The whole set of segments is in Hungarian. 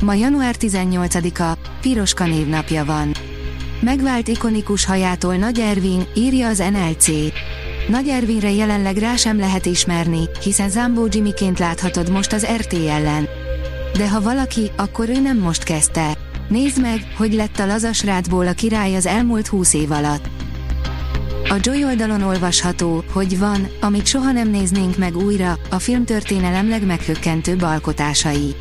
Ma január 18-a, Piroska névnapja van. Megvált ikonikus hajától Nagy Ervin, írja az NLC. Nagy Ervinre jelenleg rá sem lehet ismerni, hiszen Zambó Jimmyként láthatod most az RTL-en. De ha valaki, akkor ő nem most kezdte. Nézd meg, hogy lett a lazasrátból a király az elmúlt húsz év alatt. A Joy oldalon olvasható, hogy van, amit soha nem néznénk meg újra, a filmtörténelem legmeghökkentőbb alkotásai.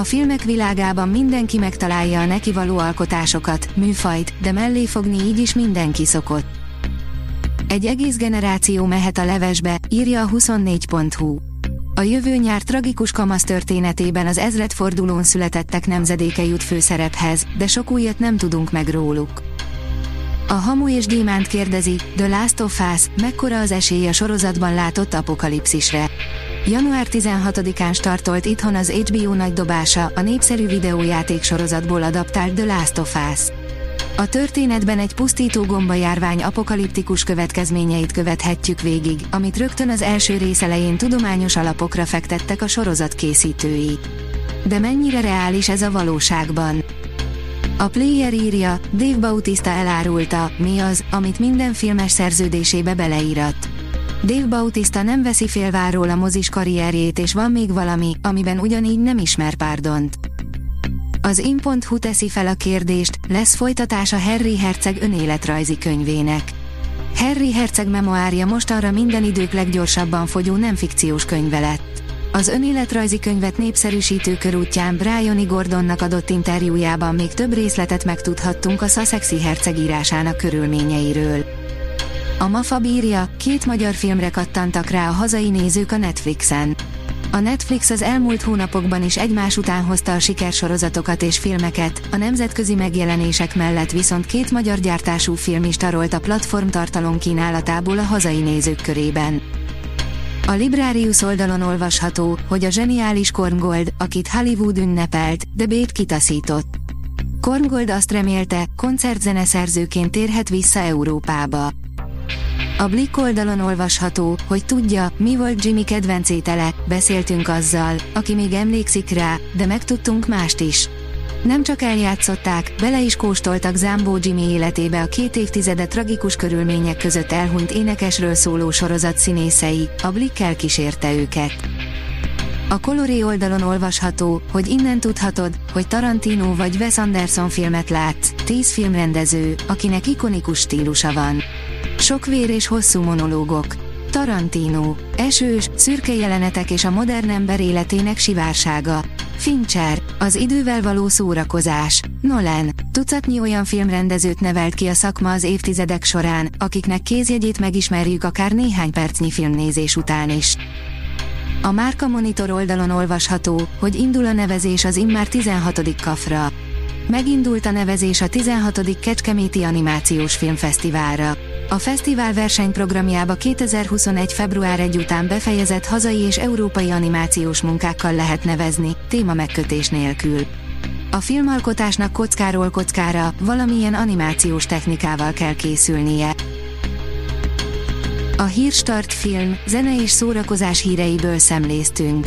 A filmek világában mindenki megtalálja a neki való alkotásokat, műfajt, de mellé fogni így is mindenki szokott. Egy egész generáció mehet a levesbe, írja a 24.hu. A jövő nyár tragikus kamasz történetében az ezredfordulón születettek nemzedéke jut főszerephez, de sok újat nem tudunk meg róluk. A Hamu és Gyémánt kérdezi, The Last of Us, mekkora az esély a sorozatban látott apokalipszisre. Január 16-án startolt itthon az HBO nagy dobása, a népszerű videójáték sorozatból adaptált The Last of Us. A történetben egy pusztító gombajárvány apokaliptikus következményeit követhetjük végig, amit rögtön az első rész elején tudományos alapokra fektettek a sorozat készítői. De mennyire reális ez a valóságban? A player írja, Dave Bautista elárulta, mi az, amit minden filmes szerződésébe beleírat. Dave Bautista nem veszi félváról a mozis karrierjét és van még valami, amiben ugyanígy nem ismer párdont. Az in.hu teszi fel a kérdést, lesz folytatása Harry Herceg önéletrajzi könyvének. Harry Herceg memoárja mostanra minden idők leggyorsabban fogyó nem fikciós könyve lett. Az önéletrajzi könyvet népszerűsítő körútján Brian Gordonnak adott interjújában még több részletet megtudhattunk a Sussexi herceg írásának körülményeiről. A MAFA bírja, két magyar filmre kattantak rá a hazai nézők a Netflixen. A Netflix az elmúlt hónapokban is egymás után hozta a sikersorozatokat és filmeket, a nemzetközi megjelenések mellett viszont két magyar gyártású film is tarolt a platform tartalom kínálatából a hazai nézők körében. A Librarius oldalon olvasható, hogy a zseniális Korngold, akit Hollywood ünnepelt, de Bét kitaszított. Korngold azt remélte, koncertzeneszerzőként térhet vissza Európába. A Blick oldalon olvasható, hogy tudja, mi volt Jimmy kedvenc étele, beszéltünk azzal, aki még emlékszik rá, de megtudtunk mást is. Nem csak eljátszották, bele is kóstoltak Zambó Jimmy életébe a két évtizede tragikus körülmények között elhunyt énekesről szóló sorozat színészei, a Blick elkísérte őket. A Coloré oldalon olvasható, hogy innen tudhatod, hogy Tarantino vagy Wes Anderson filmet látsz, tíz filmrendező, akinek ikonikus stílusa van. Sok vér és hosszú monológok. Tarantino, esős, szürke jelenetek és a modern ember életének sivársága. Fincher, az idővel való szórakozás. Nolan, tucatnyi olyan filmrendezőt nevelt ki a szakma az évtizedek során, akiknek kézjegyét megismerjük akár néhány percnyi filmnézés után is. A Márka Monitor oldalon olvasható, hogy indul a nevezés az immár 16. kafra. Megindult a nevezés a 16. Kecskeméti Animációs Filmfesztiválra. A fesztivál versenyprogramjába 2021. február 1 után befejezett hazai és európai animációs munkákkal lehet nevezni, téma megkötés nélkül. A filmalkotásnak kockáról kockára, valamilyen animációs technikával kell készülnie. A Hírstart film, zene és szórakozás híreiből szemléztünk.